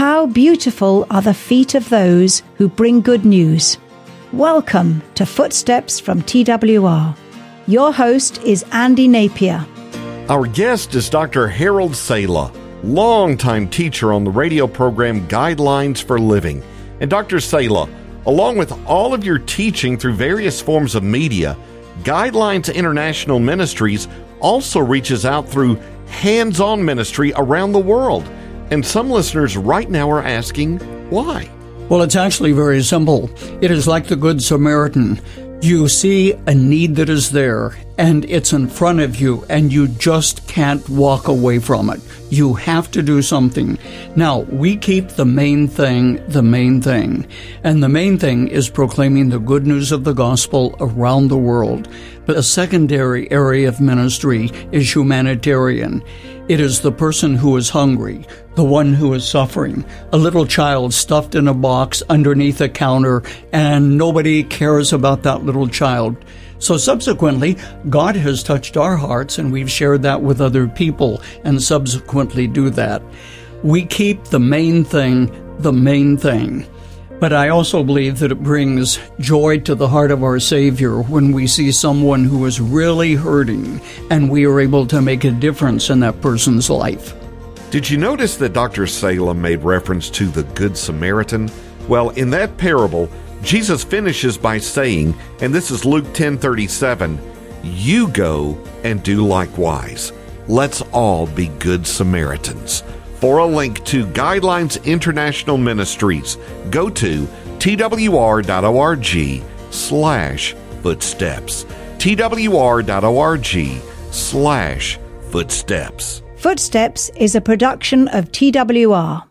How beautiful are the feet of those who bring good news. Welcome to Footsteps from TWR. Your host is Andy Napier. Our guest is Dr. Harold Sala, longtime teacher on the radio program Guidelines for Living. And Dr. Sala, along with all of your teaching through various forms of media, Guidelines International Ministries also reaches out through hands on ministry around the world. And some listeners right now are asking why. Well, it's actually very simple. It is like the Good Samaritan. You see a need that is there, and it's in front of you, and you just can't walk away from it. You have to do something. Now, we keep the main thing the main thing. And the main thing is proclaiming the good news of the gospel around the world. But a secondary area of ministry is humanitarian. It is the person who is hungry, the one who is suffering, a little child stuffed in a box underneath a counter, and nobody cares about that little child. So subsequently, God has touched our hearts and we've shared that with other people and subsequently do that. We keep the main thing the main thing. But I also believe that it brings joy to the heart of our Savior when we see someone who is really hurting and we are able to make a difference in that person's life. Did you notice that Dr. Sala made reference to the Good Samaritan? Well, in that parable, Jesus finishes by saying, and this is Luke 10:37, "You go and do likewise. Let's all be good Samaritans." For a link to Guidelines International Ministries, go to twr.org slash footsteps. twr.org slash footsteps. Footsteps is a production of TWR.